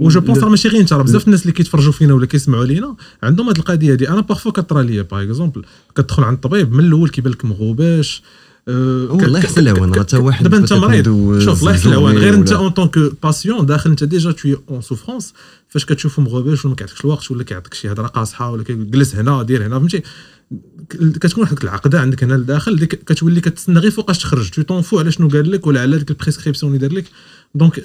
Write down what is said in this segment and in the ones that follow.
و je pense راه ماشي غير انت راه بزاف الناس اللي كيتفرجوا فينا ولا كيسمعوا لينا عندهم هذه القضية هذه أنا parfois كطرا ليا par exemple كتدخل عند الطبيب من الأول كيبان لك مغوباش أه والله يحسن العوان راه حتى واحد دابا أنت مريض. شوف الله يحسن العوان غير أنت en tant que patient داخل أنت déjà tout en souffrance فاش كتشوفو مغوباش ولا ما كيعطيكش الوقت ولا كيعطيك شي هضره قاصحة ولا جلس هنا دير هنا فهمتي؟ كتكون واحد العقدة عندك هنا لداخل اللي كتولي كتسنى غير فوقاش تخرج. tu t'en fous على شنو قال لك ولا على ديك ال prescription اللي دار لك. دونك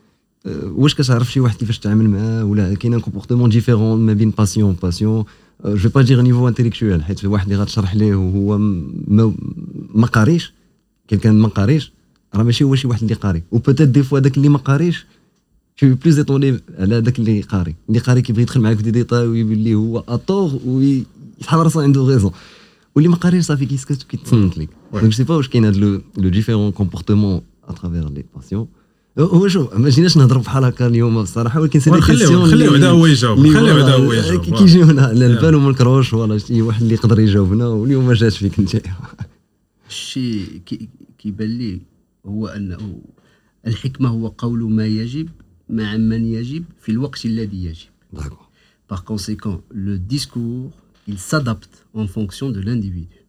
واش كتعرف شي واحد كيفاش تعامل معاه ولا كاين ان كومبورتمون ديفيرون ما بين باسيون باسيون جو با دير نيفو انتيليكتويال حيت واحد اللي غتشرح ليه وهو ما, ما قاريش كان كان ما قاريش راه ماشي هو شي واحد اللي قاري وبوتيت دي فوا داك اللي ما قاريش في بلوز ايطوني على داك اللي قاري اللي قاري كيبغي يدخل معاك في دي ديتاي ويولي هو اطور ويتحال راسو عنده غيزون واللي ما قاريش صافي كيسكت وكيتصنت لك دونك سي با واش كاين هاد le différent comportement à travers les patients هو شوف ما جيناش نهضروا بحال هكا اليوم بصراحة ولكن c'est des questions خليو هذا هو يجاوب خليو هذا هو يجاوب كيجيونا على البال وما نكرهوش ولا شي واحد اللي يقدر يجاوبنا واليوم ما جاتش فيك انت. الشيء كيبان لي هو أنه الحكمة هو قول ما يجب مع من يجب في الوقت الذي يجب. Par conséquent, le discours, il s'adapte en fonction de l'individu.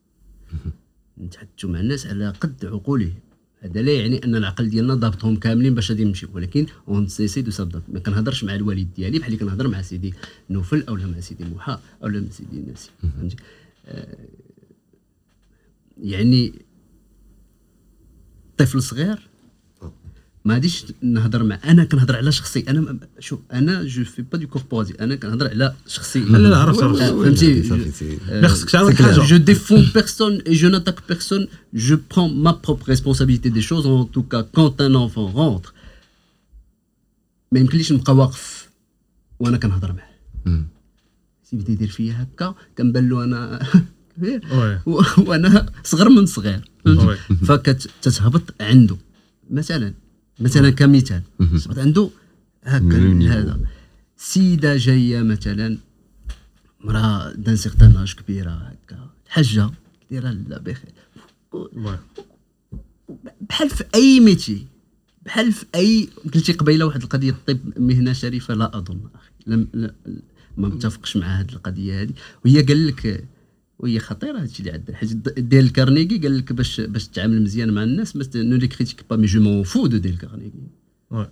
نتحدثوا مع الناس على قد عقولهم. هذا لا يعني أن العقل ديالنا ضابطهم كاملين باش غادي نمشيو ولكن on essaie de s'adapter ما كنهضرش مع الوالد ديالي بحال اللي كنهضر مع سيدي نوفل أو مع سيدي موحى أو مع سيدي ناسي فهمتي؟ آه يعني طفل صغير ما غاديش نهضر مع أنا كنهضر على شخصي أنا شوف أنا je vais pas دو كوربوزي أنا كنهضر على شخصي لا لا عرفت عرفت فهمتي ما خصكش تعرف حاجة défends personne et je n'attaque personne je prends ma propre responsabilité des choses en tout cas quand un enfant rentre ما يمكنليش نبقى واقف وأنا كنهضر معاه سي بدا يدير فيا هكا كنبان له أنا وأنا صغر من صغير فكتهبط عنده مثلا مثلا كمثال. عنده هكا هذا. سيدة جاية مثلا مرأة دان سيغتان كبيرة هكا. حجه دايره لا بخير. بحال في أي ميتي بحال في أي قلتي قبيلة واحد القضية الطب مهنة شريفة لا أظن أخي. لم لا ما متفقش مع هذه القضية هذه وهي قال لك وهي خطيرة هادشي اللي عندها حيت ديال كارنيغي قال لك باش باش تتعامل مزيان مع الناس ما نو لي كريتيك با مي جو مون فو دو ديل كارنيغي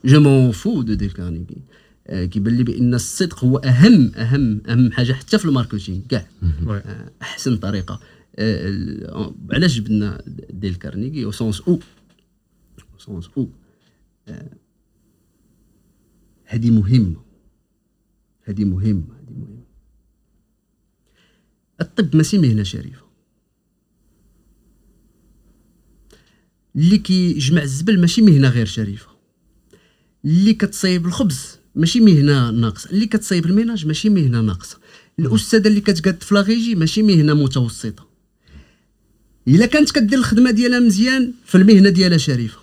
je m'en fous de ديل كارنيغي كيبان لي بأن الصدق هو اهم اهم أهم حاجة حتى في ال marketing كاع. أحسن طريقة. علاش جبنا ديل كارنيغي au sens au sens أو هذه مهمة. هذه مهمة هذه مهمة. الطب ماشي مهنه شريفه اللي كيجمع الزبل ماشي مهنه غير شريفه اللي كتصايب الخبز ماشي مهنه ناقصه اللي كتصايب الميناج ماشي مهنه ناقصه الأستاذة اللي كتقاد في لاغيجي ماشي مهنه متوسطة. إلا كانت كدير الخدمة ديالها مزيان فالمهنه ديالها شريفه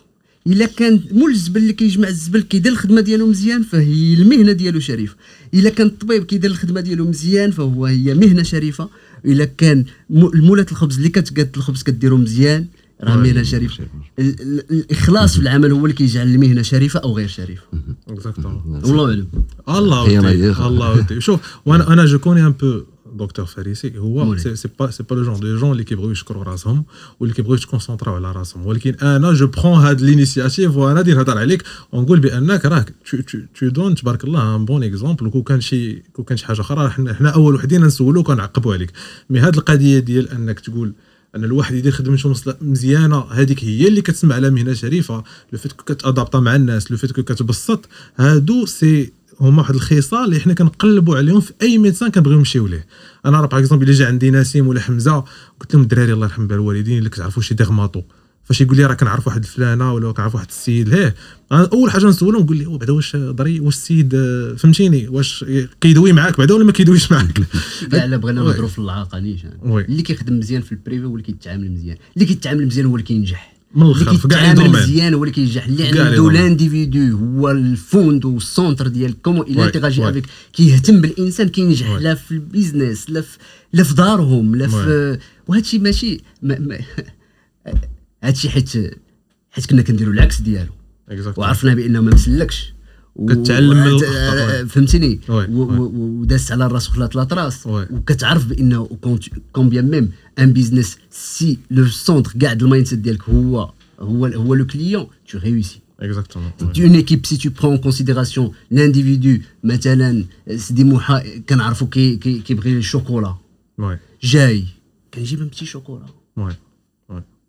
إلا كان مول الزبل اللي كيجمع الزبل كيدير الخدمة ديالو مزيان فهي المهنة ديالو شريفه إلا كان الطبيب كيدير الخدمة ديالو مزيان فهو هي مهنة شريفة. إلا كان المولات الخبز اللي كتقاد الخبز كديرو مزيان راه مهنة شريفة. الإخلاص في العمل هو اللي كيجعل المهنة شريفة أو غير شريفة. والله أعلم. الله الله شوف وأنا أنا je connais un peu دكتور فريسي هو c'est pas c'est pas le genre de gens اللي كيبغيو يشكروا راسهم واللي كيبغيو يتكونسونطراو على راسهم ولكن أنا je prends هاد l'initiative وأنا غادي نهضر عليك ونقول بانك راك tu donnes تبارك الله un bon exemple وكون كان شي كون كان شي حاجة أخرى حنا اول وحدين نسولوك ونعقبوا عليك mais هاد القضية ديال انك تقول ان الواحد يدير خدمته مزيانه هذيك هي اللي كتسمع على مهنه شريفه le fait كتادابطا مع الناس le fait كتبسط هادو c'est هما واحد الخصال اللي حنا كنقلبوا عليهم في أي médecin كنبغيو نمشيو ليه. أنا راه par exemple الا جا عندي نسيم ولا حمزة قلت لهم الدراري الله يرحم بها الوالدين اللي كتعرفوا شي dermato فاش يقول لي راه كنعرف واحد الفلانه ولا كنعرف واحد السيد ليه أول حاجة نسولو نقول له بعدا واش ضري؟ واش السيد آه، فهمتيني؟ واش كيدوي معاك بعدا ولا ما كيدويش معاك؟ كاع الا بغينا نهضروا في العاقه نيشان اللي كيخدم مزيان في البريفي هو اللي كيتعامل مزيان. اللي كيتعامل مزيان هو اللي كينجح. من الآخر في كاع مزيان هو اللي كينجح اللي عنده لانديفيدو هو الفوند والسونتر ديال كومون إلى انتيغاجي افيك كيهتم بالإنسان كينجح لا في البيزنس لا في لا في دارهم لا في وهذا الشيء ماشي هذا الشيء حيت حيت كنا كنديروا العكس ديالو. وعرفنا بأنه ما مسلكش. كتعلم من فهمتيني وداس على راسك ثلاث لاطراس وكتعرف بانه كومبيان ميم ان بيزنس سي لو سونتر كاع المايند سيت ديالك هو هو هو لو كليون تو ريوسي Exactement. Une équipe, si tu prends en considération l'individu, مثلا سيدي موحى كنعرفوا كي كيبغي الشوكولا جاي كنجيب un petit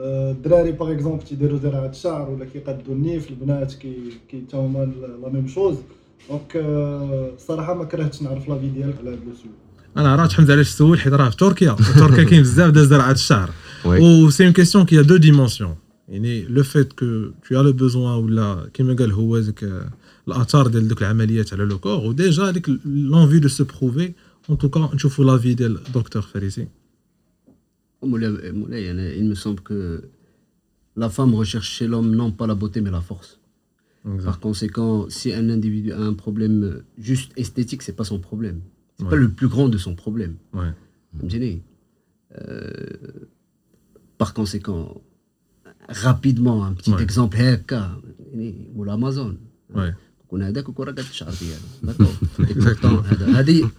الدراري par exemple تيديروا زراعه الشعر ولا كيقادوا النيف البنات كي كي تا هما la même chose donc الصراحه ما كرهتش نعرف l'avis ديالك على هذا السؤال أنا عرفت حمد علاش تسول حيت راه في تركيا. في تركيا كاين بزاف ديال زراعه الشعر. و c'est une question qui deux dimensions يعني le fait que tu le besoin ولا كيما قال هو ذاك الآثار ديال دوك العمليات على le corps و déjà ديك l'envie de se prouver en tout cas نشوفوا l'avis ديال دكتور فريسي il me semble que la femme recherche chez l'homme non pas la beauté mais la force. Par conséquent, si un individu a un problème juste esthétique, c'est pas son problème. C'est pas le plus grand de son problème. Ouais. Euh, par conséquent, rapidement, un petit exemple, Amazon. Ouais. كون هذاك وكون راه قاد الشعر ديالو هذه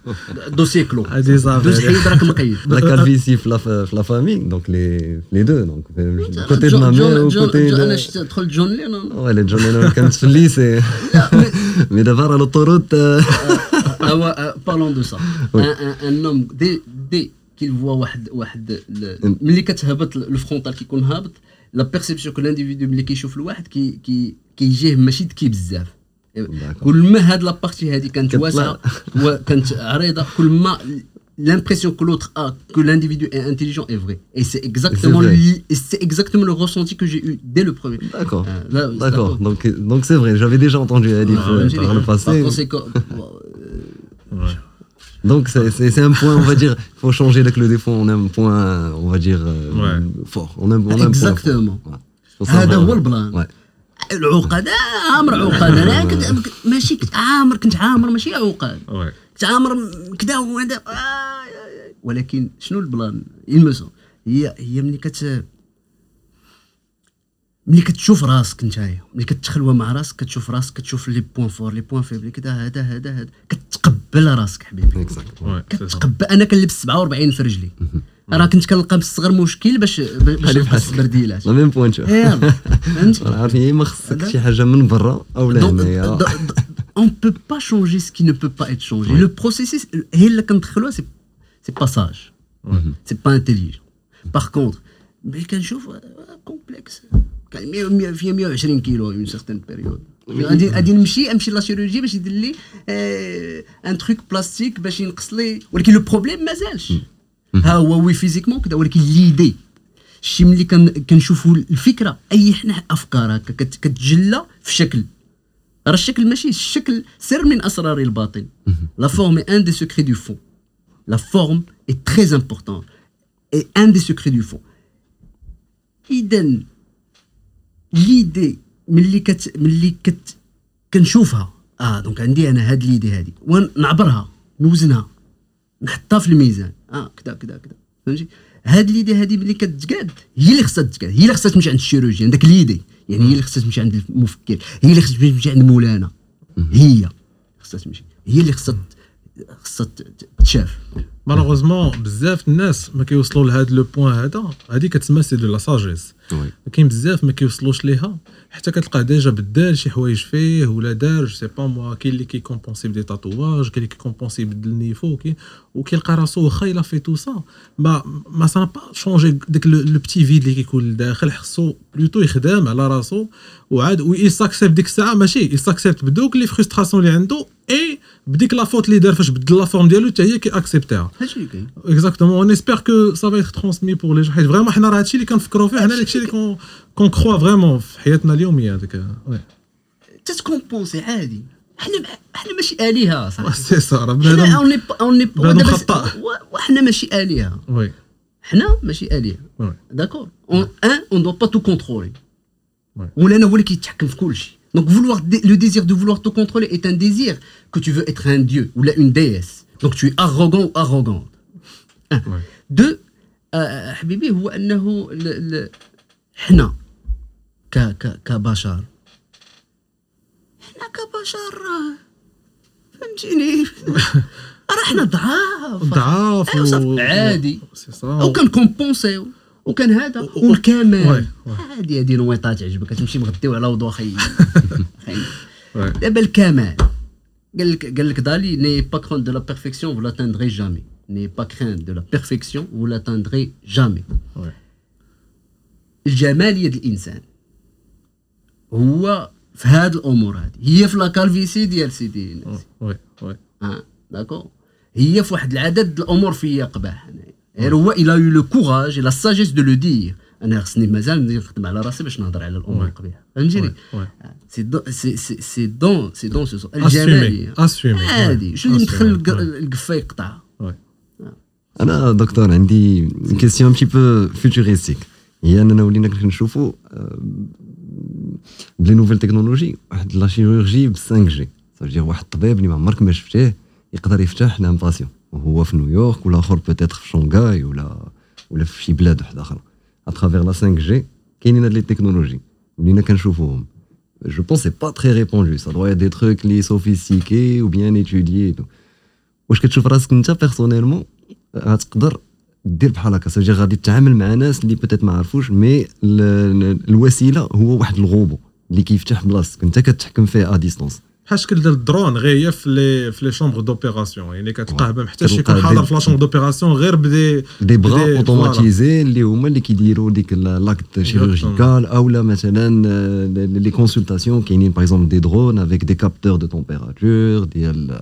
دوسي كلو هذه صافي دوز حيد راك مقيد لا كالفيسي في لا فامي دونك لي لي دو دونك كوتي دو ما مير وكوتي انا شفت دخل جون لينون وي جون لينون كانت في الليسي مي دابا راه لوطوروت هو بارلون دو سا ان نوم دي دي كيل فوا واحد واحد ملي كتهبط الفرونتال كيكون هابط لا بيرسيبسيون كو لانديفيدو ملي كيشوف الواحد كي كيجيه ماشي ذكي بزاف كل ما هاد لابارتي هادي كانت واسعه وكانت عريضه كل ما l'impression que l'autre a que l'individu est intelligent est vrai. Et c'est exactement, c'est exactement le ressenti que j'ai eu dès le premier. D'accord. Euh, D'accord. Donc, donc c'est vrai. J'avais déjà entendu Adif ah, euh, par le passé. Par conséquent, ouais. Donc c'est un point, on va dire, il faut changer avec le défaut, on a un point, on va dire, euh, ouais. fort. On a, on a Exactement. Un point fort. هذا هو البلان. Ouais. العقد عامر عقد. أنا كنت ماشي كنت عامر كنت عامر ماشي عقد. كنت عامر كذا وهذا ولكن شنو البلان؟ المسو هي هي ملي كت ملي كتشوف راسك نتايا ملي كتخلوى مع راسك كتشوف راسك كتشوف les points forts les points faibles كذا هذا هذا هذا. كتقبل راسك حبيبي. كتقبل. أنا كنلبس 47 في رجلي. راه كنت كنلقى بالصغر مشكل باش باش نلبس برديلات لا ميم بوان فهمت؟ عرفتي ما خصك شي حاجة من برا أو هنايا on peut pas changer ce qui qui ne peut pas être changé. Le processus هي اللي كندخلوها c'est pas sage c'est pas intelligent par contre ملي كنشوف complexe كان فيها 120 كيلو une certaine période غادي غادي نمشي امشي la chirurgie باش يدير لي un truc plastique باش ينقص لي ولكن le problème مازالش ها هو oui physiquement كذا ولكن l'idée. شي ملي كنشوفوا الفكرة أي حنا أفكار هكا كتجلى في شكل. راه الشكل ماشي الشكل سر من أسرار الباطن. la forme est un des secrets du fond la forme est très importante est un des secrets du fond اذا l'idée ملي كت ملي كت كنشوفها. آه donc عندي أنا هاد l'idée هادي. ونعبرها نوزنها نحطها في الميزان. آه كذا كذا كذا فهمتي؟ هاد l'idée هادي ملي كتقاد هي اللي خصها تقاد هي اللي خصها تمشي عند ال chirurgien داك l'idée. يعني هي اللي خصها تمشي عند المفكر. هي اللي خصها تمشي عند مولانا. هي خصها تمشي. هي اللي خصها خصها تشاف malheureusement بزاف الناس ما كيوصلوا لهذا le point هذا. هذه كتسمى c'est de la sagesse. كاين بزاف ما كيوصلوش ليها. حتى كتلقاه ديجا بدال شي حوايج فيه ولا دار جو سي با موا كاين اللي كيكومبونسي بدي تاتواج كاين اللي كيكومبونسي بدل النيفو وكيلقى راسو واخا إلا في تو سا ما ما سا با شونجي داك لو بتي فيد اللي كيكون لداخل. خصو بلوتو يخدم على راسو. وعاد وي ساكسيبت ديك الساعة ماشي يساكسيبت بدوك لي فرستراسيون اللي عنده اي بديك لا فوت اللي دار فاش بدل لا فورم ديالو حتى هي كي اكسبتيها هادشي اللي كاين اكزاكتومون اون اسبير كو سا فا ايتر ترونسمي بور لي جون حيت فريمون حنا راه هادشي اللي كنفكروا فيه حنا داكشي اللي كون كون كخوا فريمون في حياتنا اليوميه هذاك وي تتكومبونسي عادي حنا حنا ماشي الهه صاحبي سي سا راه حنا بنادم اوني اوني بنادم خطأ. وحنا ماشي الهه وي حنا ماشي الهه وي D'accord On, un, on ne doit pas tout contrôler. Ouais. ولا انا هو اللي كيتحكم في كل شيء. Donc vouloir dé- le désir de vouloir te contrôler est un désir que tu veux être un dieu ou là une déesse. Arrogante. Un. Ouais. Deux, آه، حبيبي هو انه حنا ك ك كبشر حنا كبشر فهمتيني راه حنا ضعاف ضعاف عادي سي سا أو كنكومبونسيو وكان هذا والكمال. هادي هادي نويطات تعجبك تمشي مغديو على وضو خي. دابا الكمال قال لك قال لك دالي ني با كرون دو لا بيرفيكسيون vous l'atteindrez jamais ني با كرون دو لا بيرفيكسيون vous l'atteindrez jamais وي. الجماليه ديال الانسان هو في هاد الامور هادي هي في لا كالفيسي ديال سيدي الناس وي وي اه داكور هي في واحد العدد د الامور فيا قباح انايا غير هو الى يو لو كوراج لا ساجيس دو لو دير أنا خصني مازال ندير نخدم على راسي باش نهضر على الأمور. القبيحه فهمتيني. c'est dans c'est dans c'est dans ce الجماليه عادي شو اللي مدخل الق- القفة يقطعها أنا دكتور عندي question un petit peu futuristique هي أننا ولينا كنشوفوا آه، ب les nouvelles technologies واحد la chirurgie ب 5G صافي واحد الطبيب اللي ما عمرك ما شفتيه يقدر يفتح ل un patient وهو في نيويورك ولا اخر peut-être في شونغاي ولا ولا في شي بلاد واحدة أخرى. اترافير لا 5 جي كاينين هاد لي تكنولوجي ولينا كنشوفوهم جو بونس سي با تري ريبوندو سا دوا دي تروك لي سوفيستيكي ou bien étudiés واش كتشوف راسك انت بيرسونيلمون غتقدر دير بحال هكا سوجي غادي تتعامل مع ناس اللي بوتيت ما عرفوش مي ال- ال- الوسيله هو واحد الغوبو اللي كيفتح بلاصتك انت كتحكم فيه ا ديستونس بحال شكل ديال الدرون غير هي في لي في لي شومبر دوبيراسيون يعني كتلقاه ما محتاجش كتلقى يكون حاضر في لا شومبر دوبيراسيون غير ب des des bras automatisés اللي هما اللي كيديروا ديك l'acte chirurgical أو لا مثلا les consultations كاينين par exemple des drones avec des capteurs de température ديال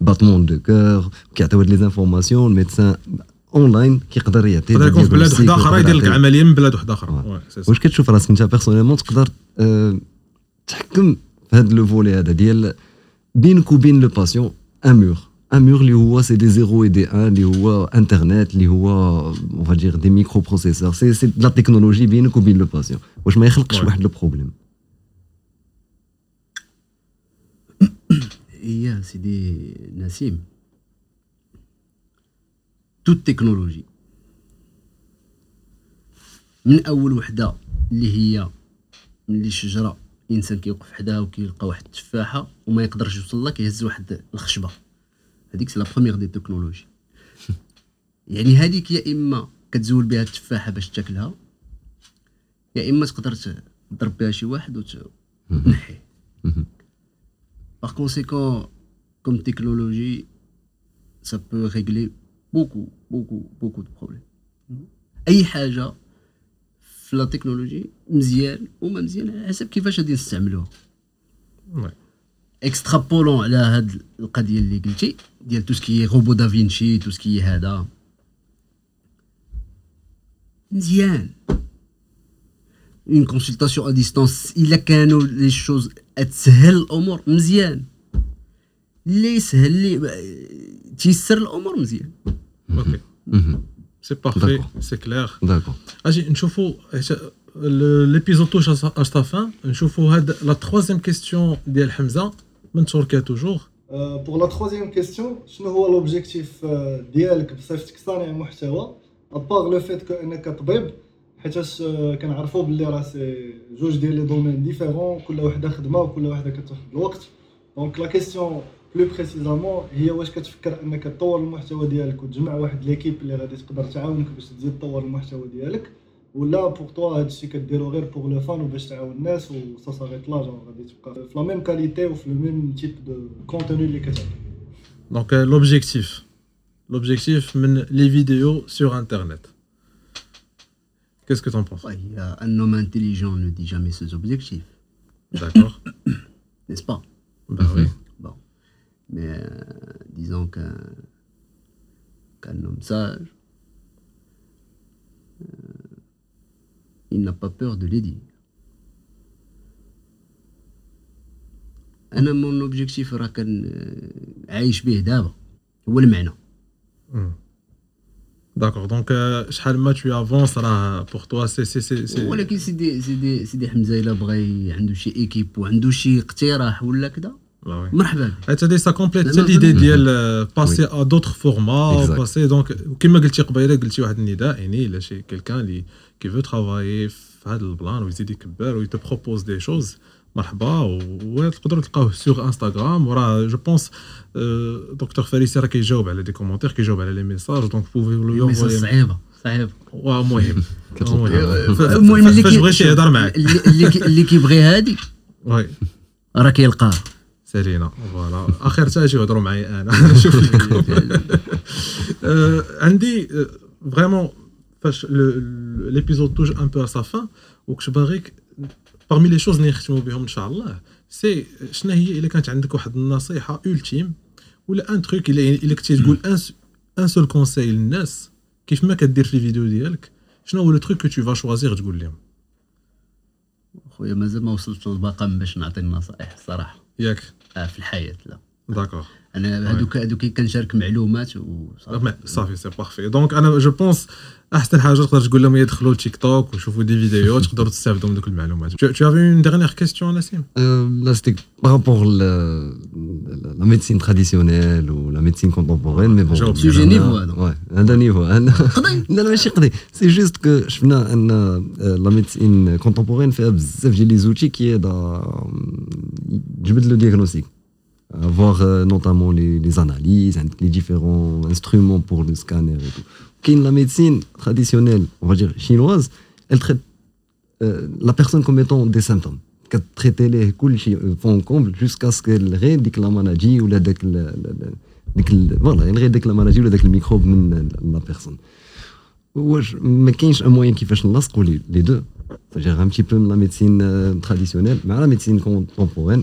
battements de cœur كيعطيو هاد les informations ال médecin online كيقدر يعطي يقدر يكون في بلاد وحده أخرى يدير لك عمليه من بلاد وحده أخرى. واش كتشوف راسك انت personnellement تقدر تحكم هذا لو فولي هذا ديال بينك وبين لو باسيون ان مور ان مور اللي هو سي دي زيرو اي دي ان اللي هو انترنت اللي هو اون فا دير دي ميكرو بروسيسور سي سي لا تكنولوجي بينك وبين لو باسيون واش ما يخلقش Ouais. واحد لو بروبليم هي سيدي نسيم توت تكنولوجي من اول وحده اللي هي ملي شجره انسان كيوقف حداها وكيلقى واحد التفاحة وما يقدرش يوصل لها كيهز واحد الخشبة. هذيك c'est la première des technologies يعني هذيك يا إما كتزول بها التفاحة باش تاكلها يا إما تقدر تضرب بها شي واحد وتنحيه. Par conséquent, comme technologie, ça peut régler beaucoup, beaucoup, beaucoup de problèmes. أي حاجة في لا تكنولوجي مزيان وما مزيان على حسب كيفاش غادي نستعملوها. Ouais. اكسترابولون على هاد القضية اللي قلتي ديال تو سكي روبو دافينشي تو سكي هذا مزيان اون كونسلطاسيون ا ديستونس الا كانوا لي شوز تسهل الامور مزيان اللي يسهل لي تيسر الامور مزيان Ok. C'est parfait, D'accord. c'est clair. داكور اجي نشوفوا ليبيزود توش à sa fin نشوفوا هاد لا تروازيام كيستيون ديال حمزه من تركيا توجور بور لا تروزيام كيستيون شنو هو لوبجيكتيف ديالك بصفتك صانع محتوى ابار لو فيت كو انك طبيب حيتاش آه، كنعرفوا باللي راه سي جوج ديال لي دومين ديفيرون كل وحده خدمه وكل وحده كتاخذ الوقت دونك لا كيستيون بلو بريسيزامون هي واش كتفكر انك تطور المحتوى ديالك وتجمع واحد ليكيب اللي غادي تقدر تعاونك باش تزيد تطور المحتوى ديالك ولا بوغ توا هادشي كديرو غير بوغ لو فان وباش تعاون الناس وسا صافي لا جون غادي تبقى في لا ميم كاليتي وفي لو ميم تيب دو كونتوني اللي كتعطي دونك لوبجيكتيف لوبجيكتيف من لي فيديو سور انترنت Qu'est-ce que tu en penses Il y a un homme intelligent ne dit jamais ses objectifs. D'accord. N'est-ce pas Ben oui. Bon. Mais euh, disons qu'un qu'un homme sage, euh, il n'a pas peur de les dire. انا mon objectif راه كان عايش به دابا هو المعنى داكور دونك شحال ما tu avances راه بور توا سي سي سي سي ولكن سيدي سيدي سيدي حمزه الا بغى عنده شي ايكيب وعنده شي اقتراح ولا كذا مرحبا. هادي ça complète l'idée ديال passer à d'autres formats passer donc كيما قلتي قبيله قلتي واحد النداء يعني الا شي quelqu'un اللي qui veut travailler في هذا البلان ويزيد يكبر و y te propose des choses مرحبا وتقدروا تلقاوه sur Instagram وراه je pense دكتور فريسي راه كيجاوب على des commentaires كيجاوب على les messages donc بوفي le message صعيبه صعيبه المهم المهم اللي بغيتي يهضر معاك اللي اللي كيبغي هادي oui راه كيلقاه سالينا voilà. آخر حتى يهضروا معايا أنا. نشوف لكم عندي vraiment فاش l'épisode touche un peu à sa fin وكنت باغيك parmi les choses اللي نختموا بهم إن شاء الله. c'est شنو هي؟ إلا كانت عندك واحد النصيحة ultime ولا un truc الا الا كنتي تقول un un seul conseil للناس. كيف ما كدير في الفيديو ديالك شنو هو le truc que tu vas choisir تقول لهم؟ خويا مازال ما وصلتش للمقام باش نعطي النصائح الصراحه ياك. آه في الحياة لا. داكور انا هذوك هذوك كنشارك معلومات وصافي صافي سي بارفي دونك انا جو بونس احسن حاجه تقدر تقول لهم يدخلوا تيك توك ويشوفوا دي فيديو تقدروا تستافدوا من دوك المعلومات tu avais une dernière question Nassim euh, là c'était par rapport la, la médecine traditionnelle ou la médecine contemporaine mais bon sujet niveau ouais هذا نيفو لا لا ماشي قضي سي جوست كو شفنا ان لا ميديسين كونتمبورين فيها بزاف ديال لي زوتي كي تجبد لو دياغنوستيك avoir euh, notamment les, analyses, les différents instruments pour le scanner et tout. Qui la médecine traditionnelle, on va dire chinoise, elle traite euh, la personne comme étant des symptômes. qu'elle traite les font comble jusqu'à ce qu'elle rédique la maladie ou la voilà, elle rédique la maladie ou le microbe de la personne. Il y a un moyen qui fait les deux. C'est-à-dire un petit peu la médecine euh, traditionnelle, mais la médecine contemporaine,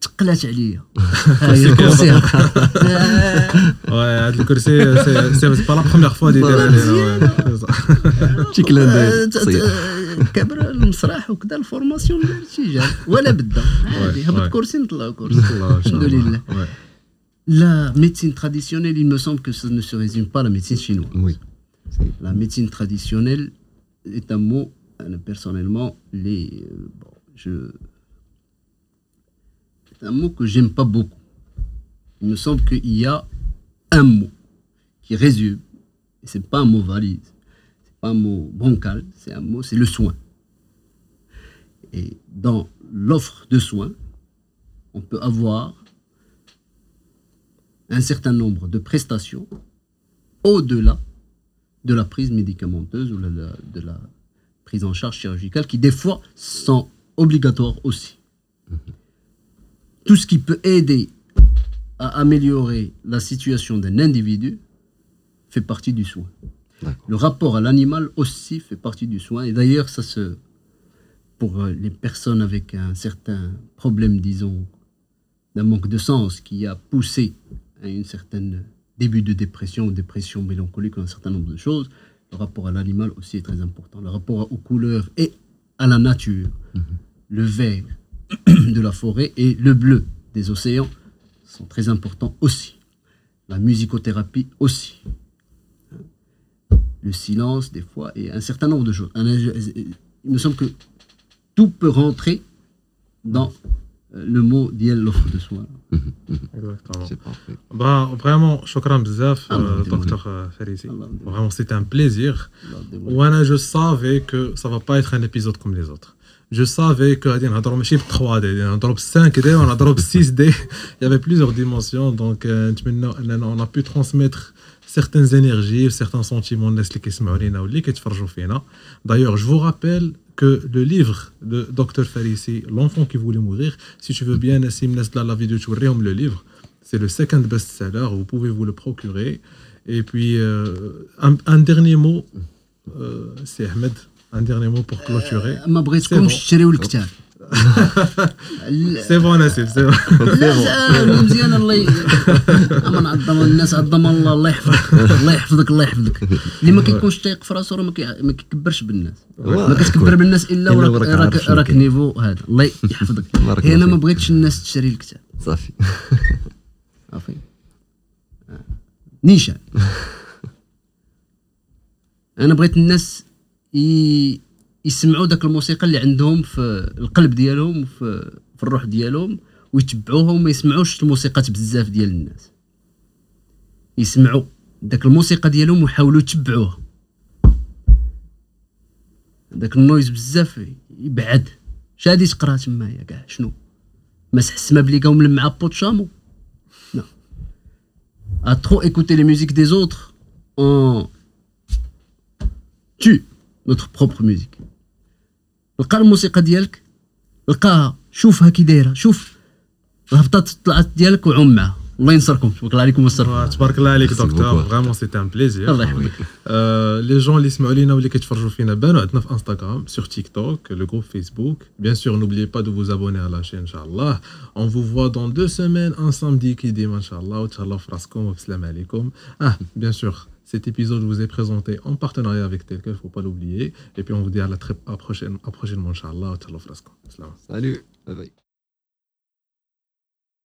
تقلات عليا هاي الكرسي هذا الكرسي سي با لا بروميير فوا اللي داير علينا شي كلان كبر المسرح وكذا الفورماسيون شي جاب ولا بدا عادي هبط كرسي نطلع كرسي الحمد لله La médecine traditionnelle, il me semble que ça ne se résume pas à la médecine chinoise. Oui. La médecine traditionnelle est un mot, personnellement, les, bon, je, c'est un mot que j'aime pas beaucoup. Il me semble qu'il y a un mot qui résume, et c'est pas un mot valide, c'est pas un mot bancal, c'est un mot, c'est le soin. Et dans l'offre de soins, on peut avoir un certain nombre de prestations au-delà de la prise médicamenteuse ou de la prise en charge chirurgicale qui des fois sont obligatoires aussi tout ce qui peut aider à améliorer la situation d'un individu fait partie du soin. Le rapport à l'animal aussi fait partie du soin. Et d'ailleurs, ça se, pour les personnes avec un certain problème, disons, d'un manque de sens qui a poussé à une certaine début de dépression ou dépression mélancolique ou un certain nombre de choses, le rapport à l'animal aussi est très important. Le rapport aux couleurs et à la nature. Mhm. Le vert, de la forêt et le bleu des océans sont très importants aussi. la musicothérapie aussi. Le silence, des fois, et un certain nombre de choses. Il me semble que tout peut rentrer dans euh, le mot dialogue de soi. Mhm. Exactement. C'est parfait. Bah, vraiment, shukran bzaf, euh, docteur euh, Farisi. Vraiment, c'était un plaisir. Voilà, je savais que ça ne va pas être un épisode comme les autres. Je savais que on a drop 3D, on a drop 5D, on a drop 6D. Il y avait plusieurs dimensions, donc euh, on a pu transmettre certaines énergies, certains sentiments de qui D'ailleurs, je vous rappelle que le livre de Dr Farissi, L'enfant qui voulait mourir, si tu veux bien, Nassim Nesla, la vidéo, tu le livre. C'est le second best-seller, vous pouvez vous le procurer. Et puis, euh, un, un, dernier mot, euh, c'est Ahmed, un dernier mot pour clôturer. Euh, c'est bon اسيب c'est bon مزيان الله اما نعظم الناس عظم الله الله يحفظك الله يحفظك الله يحفظك. اللي ما كيكونش تايق في راسو راه ما كيكبرش بالناس. ما كتكبر بالناس إلا وراك راك niveau هذا. الله يحفظك. أنا ما بغيتش الناس تشري الكتاب صافي. صافي نيشان. أنا بغيت الناس يسمعوا ذاك الموسيقى اللي عندهم في القلب ديالهم في, في الروح ديالهم ويتبعوها وما يسمعوش الموسيقات بزاف ديال الناس. يسمعوا ذاك الموسيقى ديالهم ويحاولوا يتبعوها. ذاك النويز بزاف يبعد. شادي تقرا تمايا كاع شنو؟ مسح السما بلي قاو ملمعه بوتشامو. لا. ا ترو écouter les musiques des autres on tue notre propre لقى الموسيقى ديالك؟ لقاها شوفها كي دايرة شوف الهبطات طلعت ديالك وعوم معها. الله ينصركم. تبارك الله عليكم ويستر تبارك الله عليك دكتور. فريمون سيتي ان بليزير الله يحفظك. les gens اللي يسمعوا لينا واللي كيتفرجوا فينا بانوا عندنا في Instagram sur TikTok le groupe Facebook bien sûr n'oubliez pas de vous abonner à la chaîne ان شاء الله on vous voit dans deux semaines un samedi كي ديما ان شاء الله وتهلاو في راسكم وبسلام عليكم آه bien sûr Cet épisode vous est présenté en partenariat avec Telka, il ne faut pas l'oublier. Et puis on vous dit à la très à prochaine, à prochainement, Inch'Allah. Salut, bye bye.